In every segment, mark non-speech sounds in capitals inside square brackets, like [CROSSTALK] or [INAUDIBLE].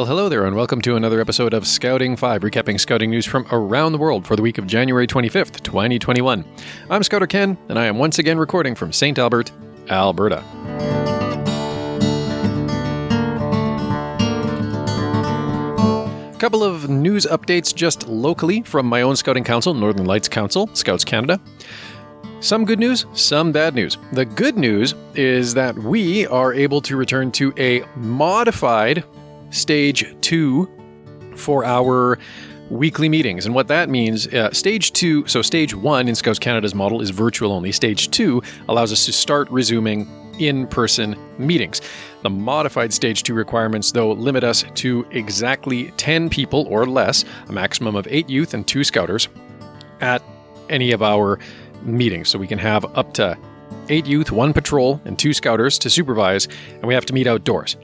Well, hello there, and welcome to another episode of Scouting 5, recapping scouting news from around the world for the week of January 25th, 2021. I'm Scouter Ken, and I am once again recording from St. Albert, Alberta. A couple of news updates just locally from my own scouting council, Northern Lights Council, Scouts Canada. Some good news, some bad news. The good news is that we are able to return to a modified stage two for our weekly meetings. And what that means, uh, stage two, so stage one in Scouts Canada's model is virtual only. Stage two allows us to start resuming in person meetings. The modified stage two requirements, though, limit us to exactly 10 people or less, a maximum of eight youth and two scouters, at any of our meetings. So we can have up to eight youth, one patrol, and two scouters to supervise, and we have to meet outdoors.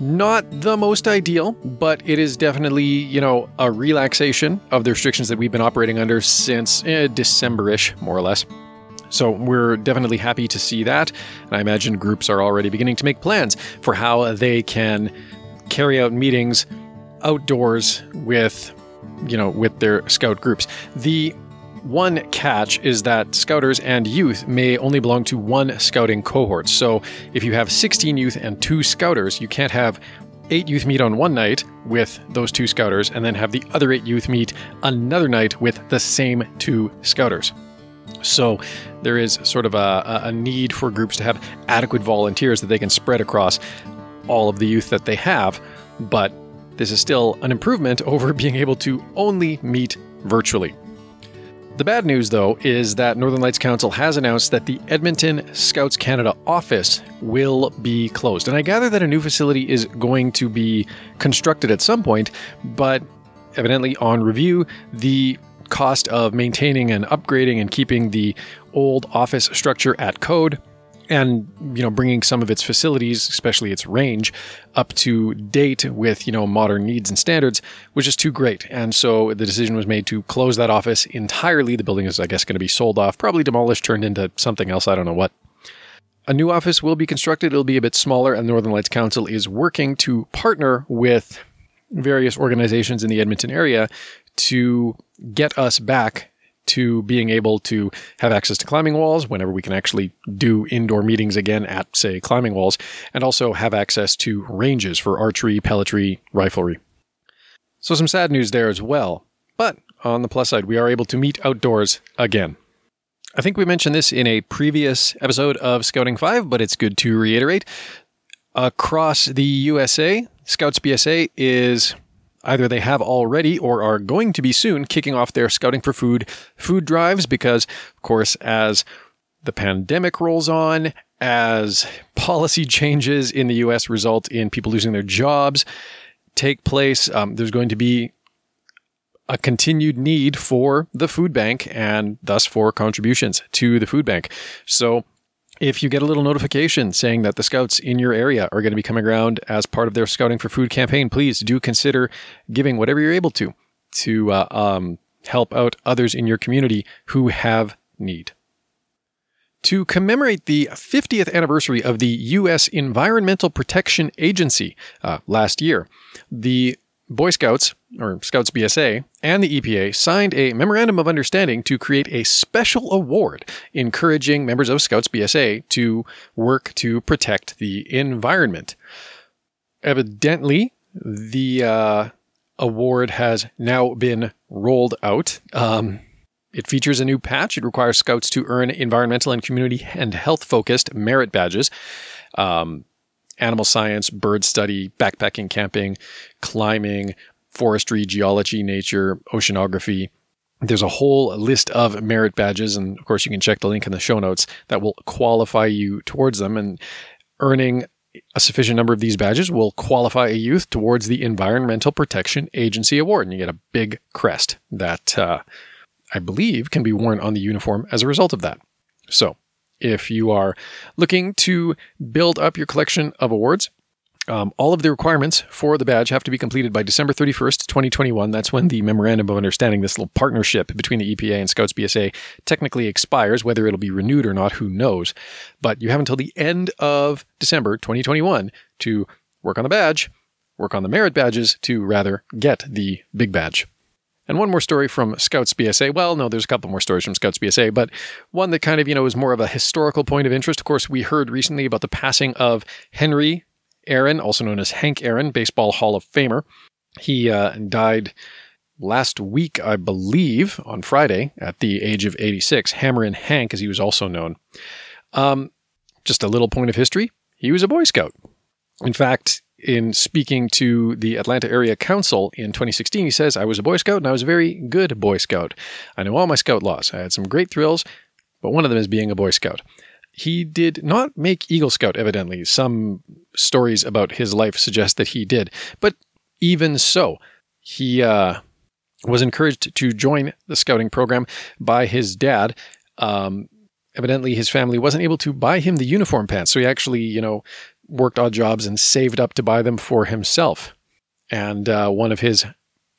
Not the most ideal, but it is definitely, you know, a relaxation of the restrictions that we've been operating under since eh, December ish, more or less. So we're definitely happy to see that. And I imagine groups are already beginning to make plans for how they can carry out meetings outdoors with, you know, with their scout groups. The one catch is that scouters and youth may only belong to one scouting cohort. So if you have 16 youth and two scouters, you can't have eight youth meet on one night with those two scouters and then have the other eight youth meet another night with the same two scouters. So there is sort of a, a need for groups to have adequate volunteers that they can spread across all of the youth that they have, but this is still an improvement [LAUGHS] over being able to only meet virtually. The bad news, though, is that Northern Lights Council has announced that the Edmonton Scouts Canada office will be closed. And I gather that a new facility is going to be constructed at some point, but evidently on review, the cost of maintaining and upgrading and keeping the old office structure at code and you know bringing some of its facilities especially its range up to date with you know modern needs and standards was just too great. And so the decision was made to close that office entirely. The building is i guess going to be sold off probably demolished turned into something else i don't know what. A new office will be constructed. It'll be a bit smaller and northern lights council is working to partner with various organizations in the edmonton area to get us back to being able to have access to climbing walls whenever we can actually do indoor meetings again at, say, climbing walls, and also have access to ranges for archery, pelletry, riflery. So, some sad news there as well. But on the plus side, we are able to meet outdoors again. I think we mentioned this in a previous episode of Scouting 5, but it's good to reiterate. Across the USA, Scouts BSA is Either they have already or are going to be soon kicking off their Scouting for Food food drives because, of course, as the pandemic rolls on, as [LAUGHS] policy changes in the US result in people losing their jobs take place, um, there's going to be a continued need for the food bank and thus for contributions to the food bank. So if you get a little notification saying that the scouts in your area are going to be coming around as part of their Scouting for Food campaign, please do consider giving whatever you're able to to uh, um, help out others in your community who have need. To commemorate the 50th anniversary of the U.S. Environmental Protection Agency uh, last year, the Boy Scouts, or Scouts BSA, and the EPA signed a memorandum of understanding to create a special award encouraging members of Scouts BSA to work to protect the environment. Evidently, the uh, award has now been rolled out. Um, it features a new patch. It requires Scouts to earn environmental and community and health focused merit badges. Um, animal science, bird study, backpacking, camping, climbing, forestry, geology, nature, oceanography. There's a whole list of merit badges, and of course, you can check the link in the show notes that will qualify you towards them. And earning a sufficient number of these badges will qualify a youth towards the Environmental Protection Agency Award. And you get a big crest that uh, I believe can be worn on the uniform as a result of that. So, if you are looking to build up your collection of awards. Um, all of the requirements for the badge have to be completed by December 31st, 2021. That's when the memorandum of understanding, this little partnership between the EPA and Scouts BSA, technically expires. Whether it'll be renewed or not, who knows? But you have until the end of December 2021 to work on the badge work on the merit badges to rather get the big badge. And one more story from Scouts BSA. Well, no, there's a couple more stories from Scouts BSA, but one that kind of, you know, is more of a historical point of interest. Of course, we heard recently about the passing of Henry Aaron, also known as Hank Aaron, Baseball Hall of Famer. He uh, died last week, I believe, on Friday at the age of 86. Hammerin' Hank, as he was also known. Um, just a little point of history. He was a Boy Scout. In fact, in speaking to the Atlanta Area Council in 2016, he says, I was a Boy Scout and I was a very good Boy Scout. I know all my Scout laws. I had some great thrills, but one of them is being a Boy Scout. He did not make Eagle Scout, evidently. Some stories about his life suggest that he did. But even so, he uh, was encouraged to join the scouting program by his dad. Um, evidently, his family wasn't able to buy him the uniform pants. So he actually, you know, worked odd jobs and saved up to buy them for himself. And uh, one of his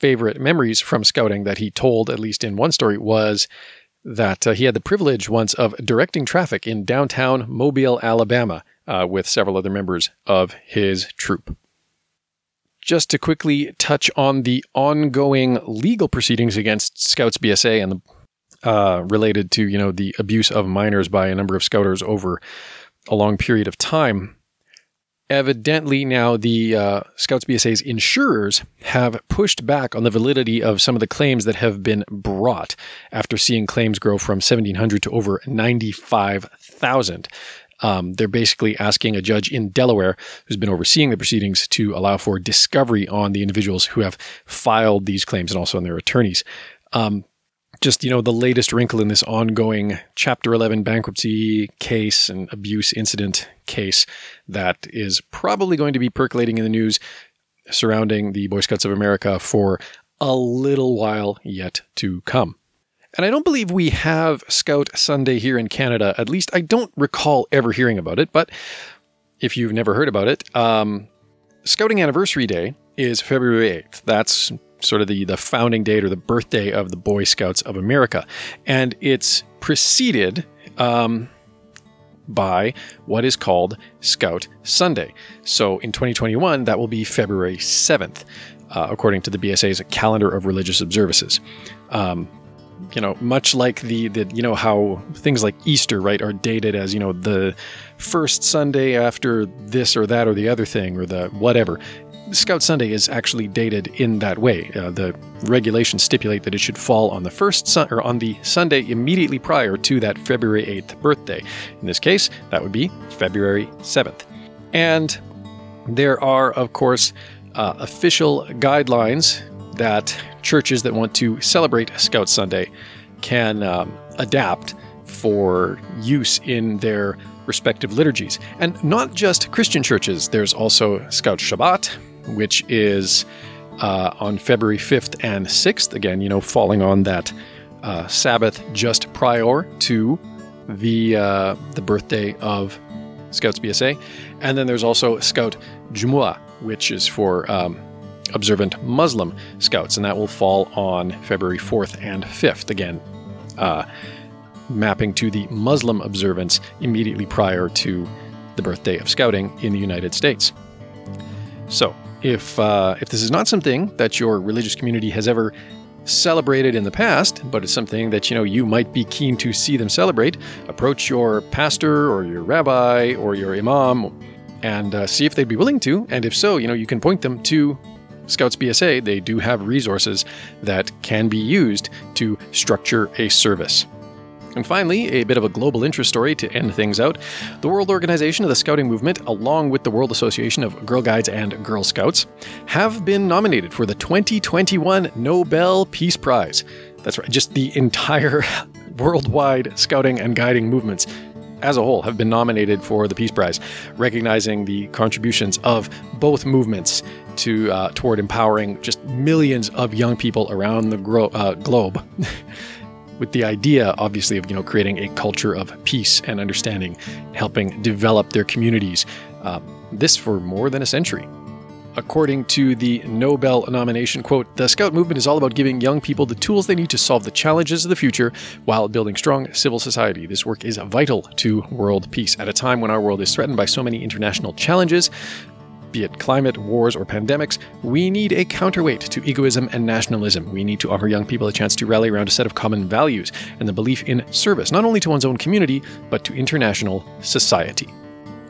favorite memories from scouting that he told, at least in one story, was that uh, he had the privilege once of directing traffic in downtown Mobile, Alabama, uh, with several other members of his troop. Just to quickly touch on the ongoing legal proceedings against Scouts BSA and the uh, related to you know the abuse of minors by a number of scouters over a long period of time evidently now the uh, Scouts BSA's insurers have pushed back on the validity of some of the claims that have been brought after seeing claims grow from 1,700 to over 95,000. Um, they're basically asking a judge in Delaware who's been overseeing the proceedings to allow for discovery on the individuals who have filed these claims and also on their attorneys. Um, just you know the latest wrinkle in this ongoing chapter 11 bankruptcy case and abuse incident case that is probably going to be percolating in the news surrounding the boy scouts of america for a little while yet to come. And i don't believe we have scout sunday here in canada at least i don't recall ever hearing about it but if you've never heard about it um, scouting anniversary day is february 8th that's sort of the, the founding date or the birthday of the Boy Scouts of America. And it's preceded um, by what is called Scout Sunday. So in 2021, that will be February 7th, uh, according to the BSA's calendar of religious observances. Um, you know, much like the, the, you know, how things like Easter, right, are dated as, you know, the first Sunday after this or that or the other thing or the whatever. Scout Sunday is actually dated in that way. Uh, the regulations stipulate that it should fall on the first or on the Sunday immediately prior to that February 8th birthday. In this case, that would be February 7th. And there are, of course, uh, official guidelines that churches that want to celebrate Scout Sunday can um, adapt for use in their respective liturgies. And not just Christian churches, there's also Scout Shabbat, which is uh, on February 5th and 6th. Again, you know, falling on that uh, Sabbath just prior to the uh, the birthday of Scouts BSA. And then there's also Scout Jumu'ah, which is for um, observant Muslim scouts, and that will fall on February 4th and 5th. Again, uh, mapping to the Muslim observance immediately prior to the birthday of scouting in the United States. So, if uh, if this is not something that your religious community has ever celebrated in the past, but it's something that you know you might be keen to see them celebrate, approach your pastor or your rabbi or your imam and uh, see if they'd be willing to. And if so, you know you can point them to Scouts BSA. They do have resources that can be used to structure a service. And finally, a bit of a global interest story to end things out. The World Organization of the Scouting Movement, along with the World Association of Girl Guides and Girl Scouts, have been nominated for the 2021 Nobel Peace Prize. That's right, just the entire [LAUGHS] worldwide scouting and guiding movements as a whole have been nominated for the Peace Prize, recognizing the contributions of both movements to uh, toward empowering just millions of young people around the gro- uh, globe. [LAUGHS] with the idea, obviously, of you know creating a culture of peace and understanding, helping develop their communities. Uh, this for more than a century. According to the Nobel nomination quote, the Scout movement is all about giving young people the tools they need to solve the challenges of the future while building strong civil society. This work is vital to world peace at a time when our world is threatened by so many international challenges be it climate, wars, or pandemics, we need a counterweight to egoism and nationalism. We need to offer young people a chance to rally around a set of common values and the belief in service, not only to one's own community, but to international society.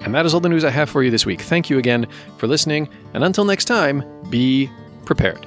And that is all the news I have for you this week. Thank you again for listening, and until next time, be prepared.